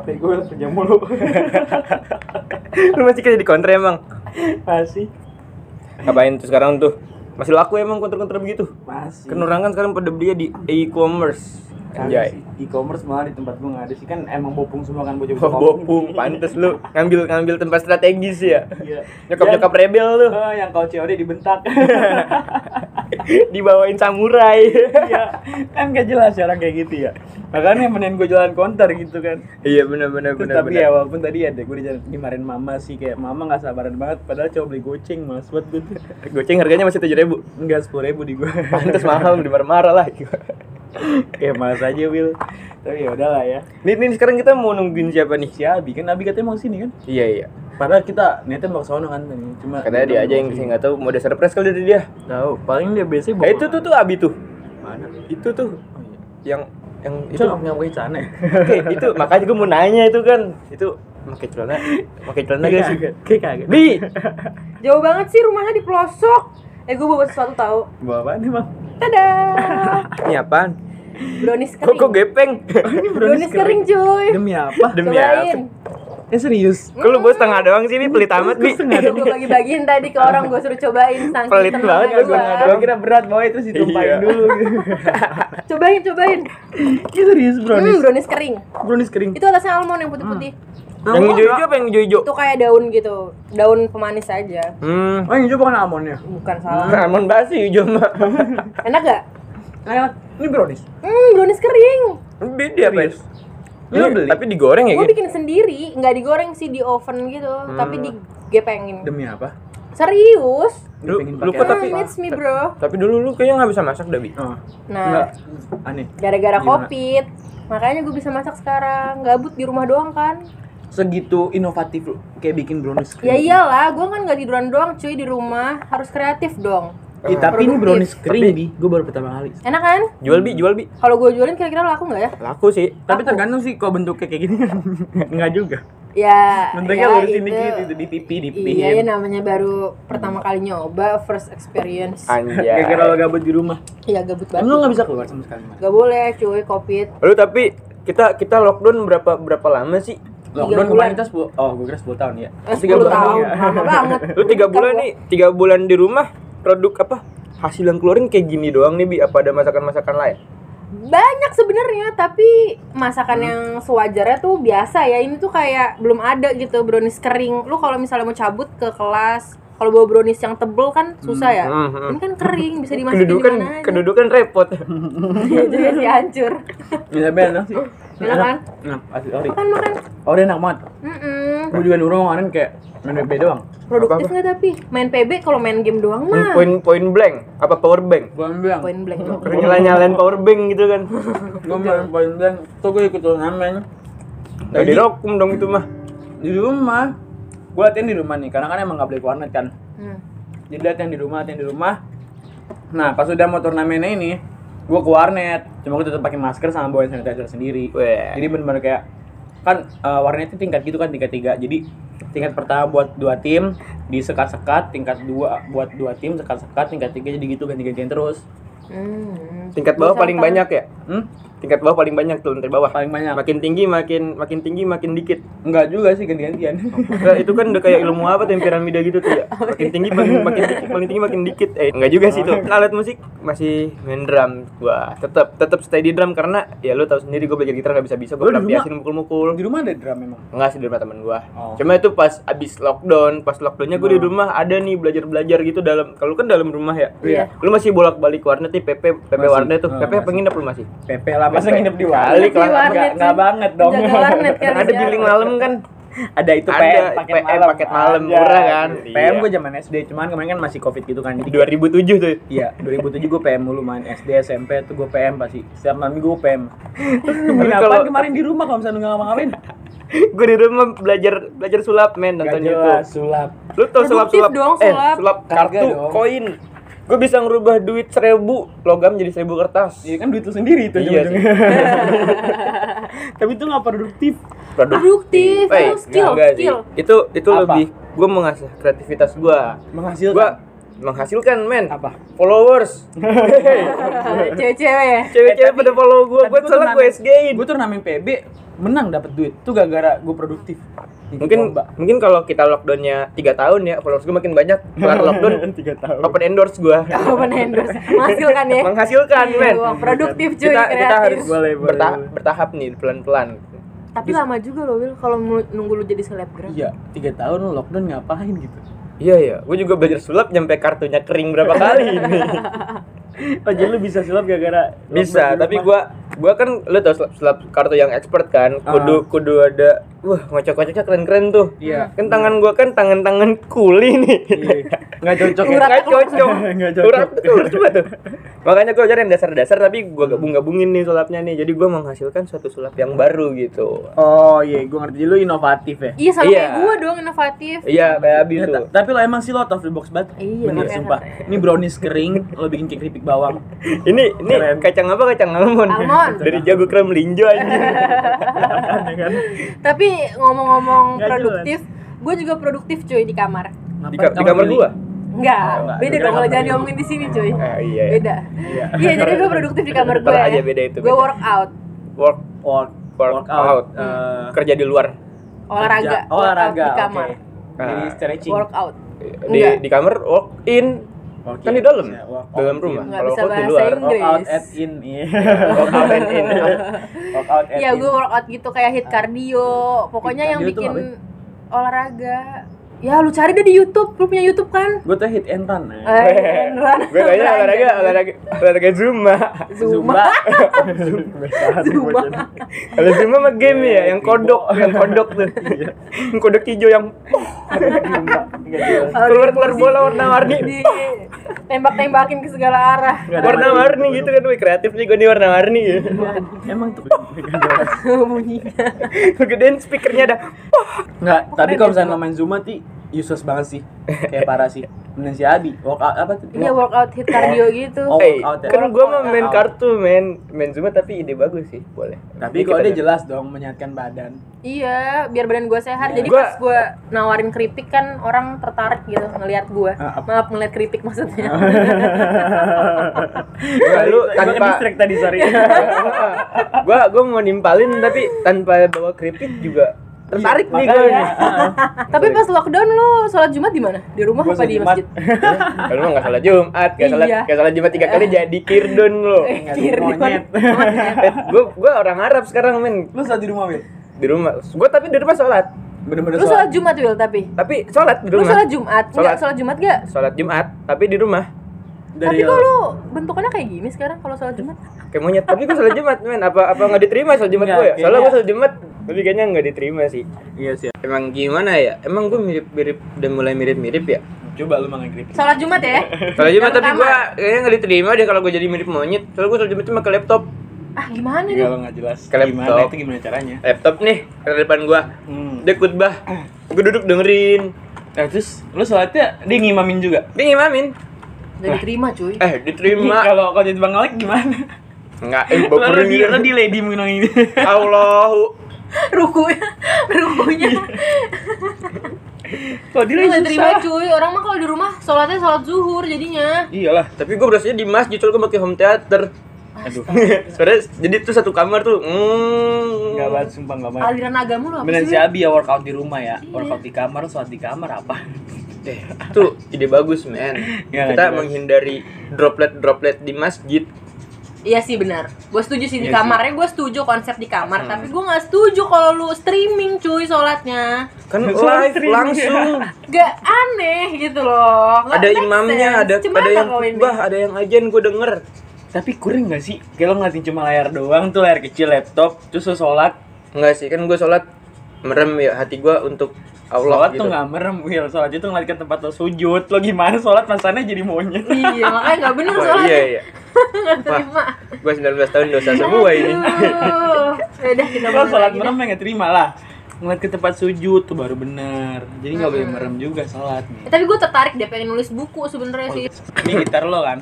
HP gue kerja mulu. Lu masih kerja di kontra emang? Masih. Ngapain tuh sekarang tuh? Masih laku emang kontra-kontra begitu? Masih. Kan orang kan sekarang pada beli di e-commerce. Anjay. E-commerce malah di tempat gue nggak ada sih kan emang bopung semua kan bocah Oh, bopung, pantes lu ngambil ngambil tempat strategis ya. Iya. Nyokap-nyokap rebel lu. Oh, yang kau COD dibentak. Dibawain samurai. Iya. kan gak jelas orang kayak gitu ya. Makanya mending gue jalan counter gitu kan. iya benar benar benar. tapi ya walaupun tadi ada gue dimarahin mama sih kayak mama nggak sabaran banget padahal coba beli goceng mas buat gue Goceng harganya masih tujuh ribu. enggak sepuluh ribu di gue Pantes mahal dimarah-marah lah. ya malas aja Will tapi ya udahlah ya Nih, nih sekarang kita mau nungguin siapa nih? si Abi kan Abi katanya mau sini kan Iya iya. Padahal kita niatnya mau ke sono kan cuma Katanya dia aja yang ke sini saya nggak tahu mau ada surprise kali dari dia. tahu paling dia biasanya Eh itu tuh tuh Abi tuh. mana Itu tuh oh, iya. yang yang itu nggak pakai celana ya Oke, itu makanya gue mau nanya itu kan. Itu pakai celana, pakai celana guys. Kagak, kayak kagak Bi, Jauh banget sih rumahnya di pelosok. Eh gue bawa sesuatu tahu. bawa apaan nih bang Tada. ini apaan? Brownies Kok kering. kok gepeng? Brownies kering cuy. demi apa Demi Cobain. Ya serius Kok lu bawa setengah doang sih, Bi? Pelit amat, Bi. gue bagi-bagiin tadi ke orang gue suruh cobain saking Pelit banget gua. gua setengah gue kira berat bawa itu sih tumpahin Iya. dulu gitu Cobain, cobain. ya serius Hmm, brownies brownies kering. brownies kering Itu atasnya almond yang putih-putih. Yang hijau-hijau apa yang hijau-hijau? Itu kayak daun gitu. Daun pemanis aja. Hmm. oh yang hijau bukan almondnya Bukan salah. Almond basi hijau mah. Enak gak? enak ini brownies Hmm, brownies kering. Beda apa? Lu Ini- beli? Tapi digoreng ya, Gue gitu? bikin sendiri, nggak digoreng sih di oven gitu, tapi digepengin. demi apa Serius? Lu, lu kok Hmm, tapi it's me bro. tapi dulu lu kayaknya nggak bisa masak dah, Bi. oh Nah, enggak aneh gara-gara covid, makanya gue bisa masak sekarang. Gabut di rumah doang kan? segitu inovatif lu kayak bikin brownies Ya iyalah, gue kan nggak tiduran doang cuy di rumah, harus kreatif dong. Ih, tapi ini brownies kering Tapi- bi gue baru pertama kali Enak kan? Jual, Bi, jual, Bi. Kalau gue jualin kira-kira laku nggak ya? Laku sih. tapi Aku. tergantung sih kalau bentuknya kayak gini enggak juga Ya, bentuknya ya lurusin dikit itu di pipi di pipi Iya, ya namanya baru pertama kali nyoba, first experience. Anjay. gara-gara lo gabut di rumah Iya gabut lu banget. nggak bisa keluar sama sekali Mas? Gak boleh cuy, covid. Lu tapi kita kita lockdown berapa berapa lama sih? lockdown kemarin kita 10 oh gue kira 10 tahun ya Eh, Tiga 10 bulan tahun, ya. lama banget. Lu tiga bulan nih, tiga bulan di rumah produk apa? Hasil yang keluarin kayak gini doang nih, Bi. Apa ada masakan-masakan lain? Banyak sebenarnya, tapi masakan Hmm. yang sewajarnya tuh biasa ya. Ini tuh kayak belum ada gitu brownies kering. Lu kalau misalnya mau cabut ke kelas, kalau bawa brownies yang tebel kan susah ya. Hmm, hmm. Ini kan kering, bisa dimasukin Kedudukan di mana aja. kedudukan repot. Iya juga sih hancur. Tapi enak sih Enak kan? enak asli ori Makan makan. ori enak banget Mm-mm. Gue juga di rumah kemarin kayak main BP doang Produktif nggak tapi main PB kalau main game doang mah. Point point blank apa power bank? gue bilang Point blank doang. Nyala nyalain power bank gitu kan. gue main poin bilang tuh gue ikut turnamen Gak dirokum dong itu mah. di rumah gue latihan di rumah nih karena kan emang gak boleh ke warnet kan Hmm. jadi latihan di rumah latihan di rumah nah pas udah mau turnamennya ini gue ke warnet cuma gue tetap pakai masker sama bawa sanitizer sendiri Weh. jadi bener-bener kayak kan eh, warnet itu tingkat gitu kan tingkat tiga jadi tingkat pertama buat dua tim disekat-sekat tingkat dua buat dua tim sekat-sekat tingkat tiga jadi gitu ganti-gantian terus Hmm. Tingkat bawah paling banyak ya? Hmm? Tingkat bawah paling banyak tuh lantai bawah. paling banyak Makin tinggi makin makin tinggi makin dikit. enggak juga sih ganti-gantian Nah, itu kan udah kayak ilmu apa tuh piramida gitu tuh ya. Makin tinggi makin makin dikit, paling tinggi makin dikit. Eh, enggak juga sih itu. Alat musik masih main drum gua. Tetap tetap stay di drum karena ya lu tahu sendiri gua belajar gitar gak bisa-bisa gua di rumah? pelampiasin mukul-mukul. di rumah ada drum memang Enggak sih di rumah temen gua. Oh. Cuma itu pas abis lockdown, pas lockdownnya gua di Oh. rumah ada nih belajar-belajar gitu dalam kalau kan dalam rumah ya. Iya. Lu masih bolak-balik warnet nih PP PP warnet tuh. Oh, PP masih. nginep lu masih? PP lah masa nginep di Kali warnet enggak sih. enggak banget dong Jaga warnet kali Ada billing malam kan? ada itu Ada, PM paket PM malam paket malam, murah kan? PM Iya. gue zaman SD cuman kemarin kan masih covid gitu kan Di jadi 2007 tuh. iya 2007 gue PM mulu main SD SMP tuh gue PM pasti setiap malam minggu gue PM kenapa kalau- kemarin di rumah kalau misalnya nggak ngapa-ngapain gue di rumah belajar belajar sulap men Gak nonton jelas YouTube. sulap Lu tau sulap Produktif sulap? dong, Eh, sulap. sulap Kagak kartu, koin. Gue bisa ngerubah duit seribu logam jadi seribu kertas. Iya kan duit lu sendiri itu Iya tapi itu nggak produktif Produktif, Eh, itu skill, enggak sih. skill. Itu itu Apa? lebih gue mengasah kreativitas gue. menghasilkan Gue menghasilkan men Apa? followers Cewek-cewek ya. cewek-cewek pada follow gue gue gua salah gue SG-in Gue turnamen PB menang dapat duit. Itu gara-gara gue produktif. Mungkin lomba. mungkin kalau kita lockdownnya tiga tahun ya followers gue makin banyak kelar lockdown tiga tahun. open endorse gue Open endorse. Menghasilkan ya. menghasilkan men Wah, produktif cuy, kita kita kreatif. harus Boleh, boleh, berta- boleh. bertahap nih pelan-pelan Tapi lama juga loh Will kalau nunggu lu jadi selebgram. Iya, tiga tahun lo lockdown ngapain gitu? iya iya gue juga belajar sulap nyampe kartunya kering berapa kali ini Oh jadi lu bisa sulap gara-gara bisa tapi gua gua kan lu tau sulap, sulap kartu yang expert kan kudu kudu ada wah ngocok-ngocoknya keren-keren tuh Iya. kan tangan gua kan tangan-tangan kuli nih Iya. Nggak cocok ya. nggak cocok Nggak cocok. urat betul coba tuh makanya gua ajarin dasar-dasar tapi gua gabung-gabungin nih sulapnya nih jadi gua menghasilkan suatu sulap yang baru gitu Oh iya, gue ngerti. Lu inovatif ya. Iya sama Iya. kayak gua dong inovatif. iya kayak Abi Ya, tuh ta- tapi lo emang sih lo out of the box banget. Iya, Bener sumpah. Ini brownies kering, lo bikin kayak keripik bawang. ini ini Keren. kacang apa kacang almond Almond. dari jago krem linjo aja kan? Ngomong-ngomong produktif, gue juga produktif cuy di kamar. di, ka- di kamar gua Enggak, Oh, enggak. beda dong kalau jangan diomongin di sini cuy. Ah, iya, iya. Beda. Iya, jadi gue produktif di kamar gue. Aja beda itu, Gue workout, work Work, Workout. Eh, kerja di luar olahraga, olahraga workout di kamar. oke. Jadi stretching. Workout. di di kamar walk in Oke. kan di dalam Ya, dalam in. rumah Nggak kalau bisa workout di bahasa luar Inggris. Workout at in, iya. workout and in Workout at Iya, in. gue workout gitu kayak hit cardio. Pokoknya Hit yang cardio bikin olahraga. Ya, lu cari deh di YouTube. Lu punya YouTube kan? Gue tuh hit and run. ya. Eh, run. gue tanya olahraga olahraga olahraga zumba Zumba. Zumba. kalau zumba mah game ya yang kodok yang kodok tuh yang kodok hijau yang keluar keluar bola warna-warni Di tembak-tembakin ke segala arah. warna-warni gitu kan kreatif nih gue nih warna-warni ya Emang tuh. Bunyinya. gedein speakernya dah Enggak, tapi kalau ya, misalnya main Zumba ti useless banget sih. Kayak parah sih. Mending si Abi, workout apa tuh? Iya, workout hit cardio gitu. Oh, Eh, workout ya. kan gue mah main kartu main main zumba tapi ide bagus sih boleh Tapi kok dia jelas dong menyehatkan badan. Iya, biar badan gue sehat. Jadi Gua- pas gue nawarin keripik kan orang tertarik gitu ngelihat gue. Ah, apa? Maaf ngeliat keripik maksudnya. Enggak, lu tanpa distract tadi sorry. gua gua mau nimpalin tapi tanpa bawa keripik juga tertarik nih gue ah. Tapi pas lockdown lu sholat Jumat di mana? Di rumah Gua apa sholat di masjid? kalau mah nggak salah jumat nggak salah Iya. nggak salah jumat tiga kali jadi kirdun lo Eh, kiri monyet. eh, gua gua orang Arab sekarang men Lu saat di rumah, Wil? di rumah gua tapi di rumah sholat Bener-bener Lu sholat Jumat Wil tapi? tapi sholat di Lu rumah sholat Jumat? Enggak, Sholat. sholat Jumat gak? sholat jumat tapi di rumah Tapi kok lu bentukannya kayak gini sekarang kalau sholat Jumat? kayak monyet tapi gua sholat jumat men apa apa nggak diterima sholat jumat gua ya soalnya gua sholat jumat tapi kayaknya nggak diterima sih Iya sih. emang gimana ya emang gua mirip mirip udah mulai mirip mirip ya Coba lu makan keripik. Sholat Jumat ya? Kalau Jumat tapi gua kayaknya nggak diterima deh kalau gua jadi mirip monyet. Soalnya gua sholat Jumat cuma ke laptop. Ah gimana nih? Kalau nggak jelas. Ke Gimana laptop. itu gimana caranya? Laptop nih ke depan gua. Hmm. Dia khutbah. Gua duduk dengerin. Nah, terus lu sholatnya dia ngimamin juga. Dia ngimamin. Udah diterima cuy. Eh, diterima. Kalau kalau jadi Bang Alek gimana? Enggak, eh baperin di gitu. lo di lady mungkin ini. Allahu. Rukunya, rukunya. Kalau di gak terima cuy, orang mah kalau di rumah sholatnya sholat zuhur jadinya. Iyalah. Tapi gua berasanya di masjid soalnya gua pakai home theater. Aduh. Soalnya jadi tuh satu kamar tuh. Hmm. Enggak banget sumpah enggak banget. Aliran agama lu apa Bener si sih? Abi ya workout di rumah ya. Workout di kamar, sholat di kamar apa? Eh, itu ide bagus, men. Kita jelas. menghindari droplet-droplet di masjid. Iya sih benar. Gue setuju sih di Iya kamarnya gue setuju konsep di kamar, Hmm. tapi gue nggak setuju kalau lu streaming cuy sholatnya. Kan live streaming. langsung. Gak aneh gitu loh. Nggak ada imamnya, sense. ada Cuman ada yang kalau khutbah, ada yang ajen gue denger. Tapi kurang gak sih? Kayak lo ngeliatin cuma layar doang tuh layar kecil laptop, terus sholat. Enggak sih, kan gue sholat merem ya hati gue untuk Allah Sholat gitu. tuh gak merem, Will. Sholat itu ngeliat ke tempat lo sujud. Lo gimana sholat rasanya jadi monyet. Iya makanya nggak bener Wah, sholatnya. iya iya. Nggak terima. Gue 19 tahun dosa semua ini. Yaudah kita Lo mulai sholat merem ya gak terima lah. Ngeliat ke tempat sujud tuh baru bener. Jadi gak boleh Mm-mm. merem juga sholat. Eh, tapi gue tertarik deh pengen nulis buku sebenarnya sih. Ini gitar lo kan?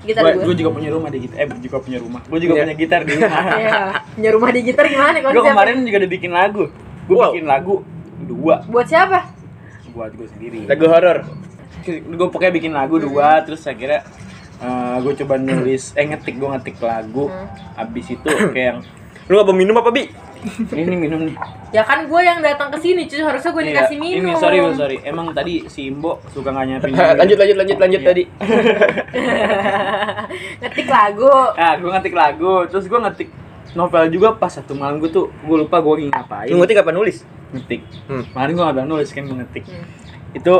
Gitar Gue gue. juga punya rumah di gitar. Eh, gue juga punya rumah. Gue juga Iya. punya gitar di rumah. Iya. Punya rumah di gitar gimana gue kemarin juga udah bikin lagu. Gue Wow. bikin lagu dua Buat siapa? buat gue sendiri. Lagu horor. gue pokoknya bikin lagu dua terus akhirnya uh, gue coba nulis eh ngetik gue ngetik lagu abis itu kayak yang Lu apa minum apa, Bi? ini minum nih Ya kan gue yang datang ke sini, cuy. Harusnya gue Iya, dikasih minum. ini sorry sorry emang tadi si Imbo suka nggak nyiapin lanjut lanjut lanjut lanjut Iya. tadi. Ngetik lagu. ah gue ngetik lagu terus gue ngetik novel juga pas satu malam gue tuh gue lupa gue lagi ngapain Lu ngetik apa nulis? ngetik Hmm. kemarin gue nggak bilang nulis kan gue ngetik Hmm. itu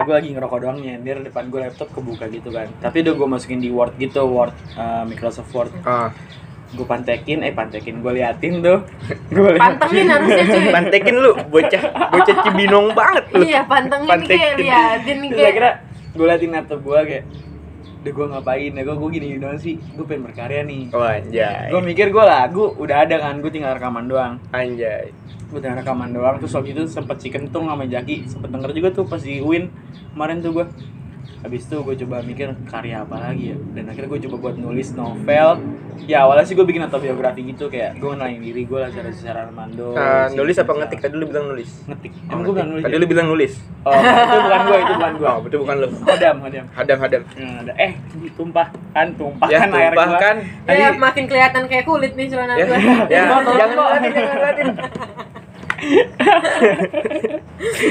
gue lagi ngerokok doang nyender depan gue laptop kebuka gitu kan tapi udah gue masukin di Word gitu Word uh, Microsoft Word Ah. gue pantekin eh pantekin gue liatin tuh gue Pantengin harusnya cuy. Pantekin lu, bocah bocah cibinong banget lu. Iya, pantengin nih kayak Pantekin. liatin kayak. akhirnya gue liatin laptop gue kayak udah gue ngapain? Ya gue gue gini gini doang sih? Gue pengen berkarya nih. Oh, anjay. gue mikir gue lagu udah ada kan gue tinggal rekaman doang. Anjay. gue tinggal rekaman doang terus waktu itu sempet si kentung sama Jaki sempet denger juga tuh pas di Win kemarin tuh gue habis itu gue coba mikir karya apa lagi ya dan akhirnya gue coba buat nulis novel ya awalnya sih gue bikin autobiografi gitu kayak gue ngenalin diri gue lah secara secara Armando Ah, si- nulis apa ngetik? Tadi lu bilang nulis. ngetik Oh, emang gue bilang nulis Tadi ya? lu bilang nulis. oh itu bukan gue itu bukan gue Oh, betul bukan lu. hadam hadam Hadam hadam. Ada eh ditumpah kan tumpah Ya, kan air tumpah gua. kan. Ya, makin kelihatan kayak kulit nih celana Ya, gue. ya, jangan jangan ngeliatin.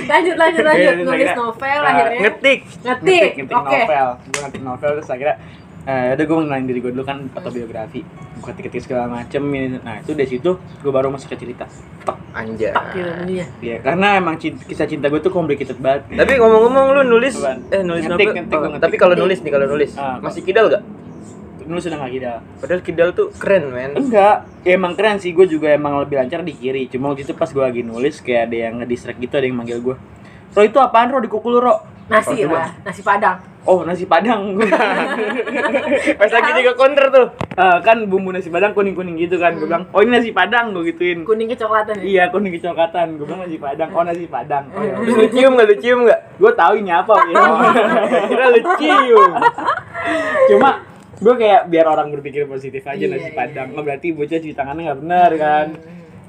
lanjut lanjut lanjut Iya, nulis novel ah, akhirnya. Ngetik. Ngetik. ngetik novel gue ngetik novel terus akhirnya eh udah gue ngenalin diri gue dulu kan autobiografi gue ketik-ketik segala macem ini nah itu dari situ gue baru masuk ke cerita Tek. Anjay. Tak gitu dia. ya karena emang cin- kisah cinta gue tuh complicated banget Tapi ngomong-ngomong lu nulis Apaan? eh nulis Ngetik, novel. ngetik, Oh, ngetik. tapi kalau nulis nih kalau nulis Ah, masih kidal gak? Nulis udah gak gila Padahal kidal tuh keren, men. enggak. Ya emang keren sih. Gue juga emang lebih lancar di kiri. Cuma waktu itu pas gue lagi nulis kayak ada yang ngedistract gitu ada yang manggil gue Ro itu apaan Ro? Di kuku lu Ro? Nasi Oh, lah, nasi padang. oh nasi padang. Pas lagi juga counter tuh. Eh, kan bumbu nasi padang kuning kuning gitu kan. Gue bilang oh ini nasi padang gue gituin. Kuning kecoklatan ya. iya kuning kecoklatan. Gue bilang nasi padang. Oh nasi padang. Oh, ya Terus lu cium gak? Lu cium gak? gue tahu ini apa ya kira lu cium. Cuma gue kayak biar orang berpikir positif aja Iya, nasi iya, padang. iya. oh berarti bocah cuci tangannya nggak benar kan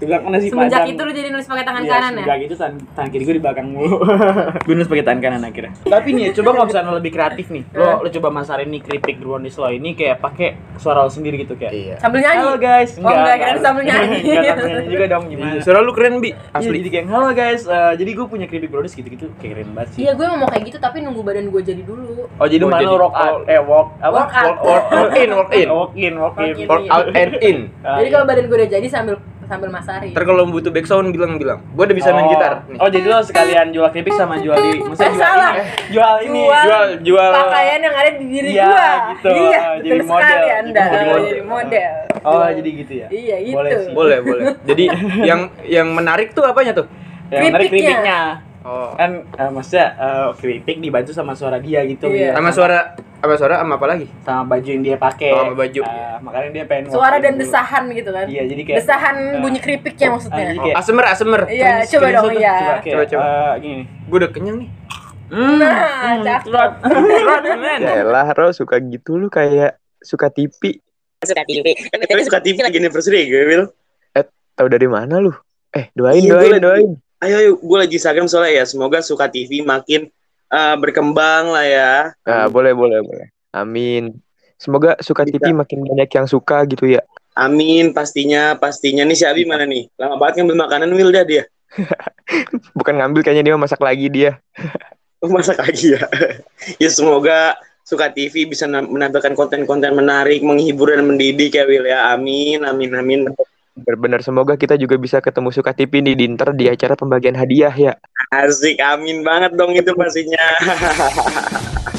bilang oh, nasi Semenjak padang itu lu jadi nulis pakai tangan Iya, kanan ya? semenjak itu tangan, tangan kiri gue di belakang mulu gue nulis pakai tangan kanan akhirnya tapi nih coba kalau misalnya lo lebih kreatif nih lo lo coba masarin nih kritik brownies lo ini kayak pakai suara lo sendiri gitu kayak Iya. Sambil nyanyi. Halo guys, Oh, enggak, kirain sambil nyanyi. Enggak nyanyi juga dong gimana? Suara lu keren, Bi. Asli Asli. jadi kayak halo guys, eh, jadi gue punya keripik brownies gitu-gitu kayak keren banget sih. Iya, gue mau kayak gitu tapi nunggu badan gue jadi dulu. Oh jadi Oh, mana lo rock out, eh walk apa? Work out. Work, work in, work in. Walk in, walk in. Walk in. Work out and in. Jadi iya. kalau badan gue udah jadi sambil sambil masari. Ntar kalau butuh back sound bilang-bilang. Gua udah bisa main Oh. gitar. Nih. Oh jadi lo sekalian jual keripik sama jual di, maksudnya Eh, jual salah. ini, jual ini, Jual. Jual, jual. pakaian yang ada di diri Iya, gua. gitu. Iya, betul jadi model. sekali Anda. Jadi model. Jadi model. Oh jadi gitu ya? Iya, gitu. Boleh sih. Boleh, boleh. Jadi yang yang menarik tuh apanya tuh? Yang menarik Keripiknya. Oh. Kan eh, maksudnya eh, keripik dibantu sama suara dia gitu Iya. ya. Sama suara apa suara sama apa lagi? sama baju yang dia pakai. Oh, sama baju. Eh, makanya dia pengen Suara dan dulu. desahan gitu kan. Iya, jadi kayak Desahan eh, bunyi keripiknya oh, maksudnya. ah, jadi Oh, kayak asemer, asemer. Iya, coba dong tuh, ya. Coba, kayak, Coba, coba. eh, gini. Gue udah kenyang nih. Hmm, Nah, cakep. Berat, men. Yaelah, Ro, suka gitu lu kayak suka TV. suka kan tapi suka TV lagi anniversary gue Will Tahu dari mana lu? Eh, doain, Iya, doain, doain. Ayo ayo gue lagi Instagram soalnya ya semoga suka TV makin eh, berkembang lah ya Nah, boleh, boleh, boleh. Amin. Semoga suka Bisa. TV makin banyak yang suka gitu ya. amin pastinya pastinya nih si Abi mana nih lama banget ngambil makanan Will dah dia Bukan ngambil kayaknya dia masak lagi dia. masak lagi ya ya semoga suka TV bisa na- menampilkan konten-konten menarik menghibur dan mendidik ya Will ya amin amin amin Benar-benar semoga kita juga bisa ketemu suka TV di Dinter di acara pembagian hadiah ya. asik amin banget dong itu pastinya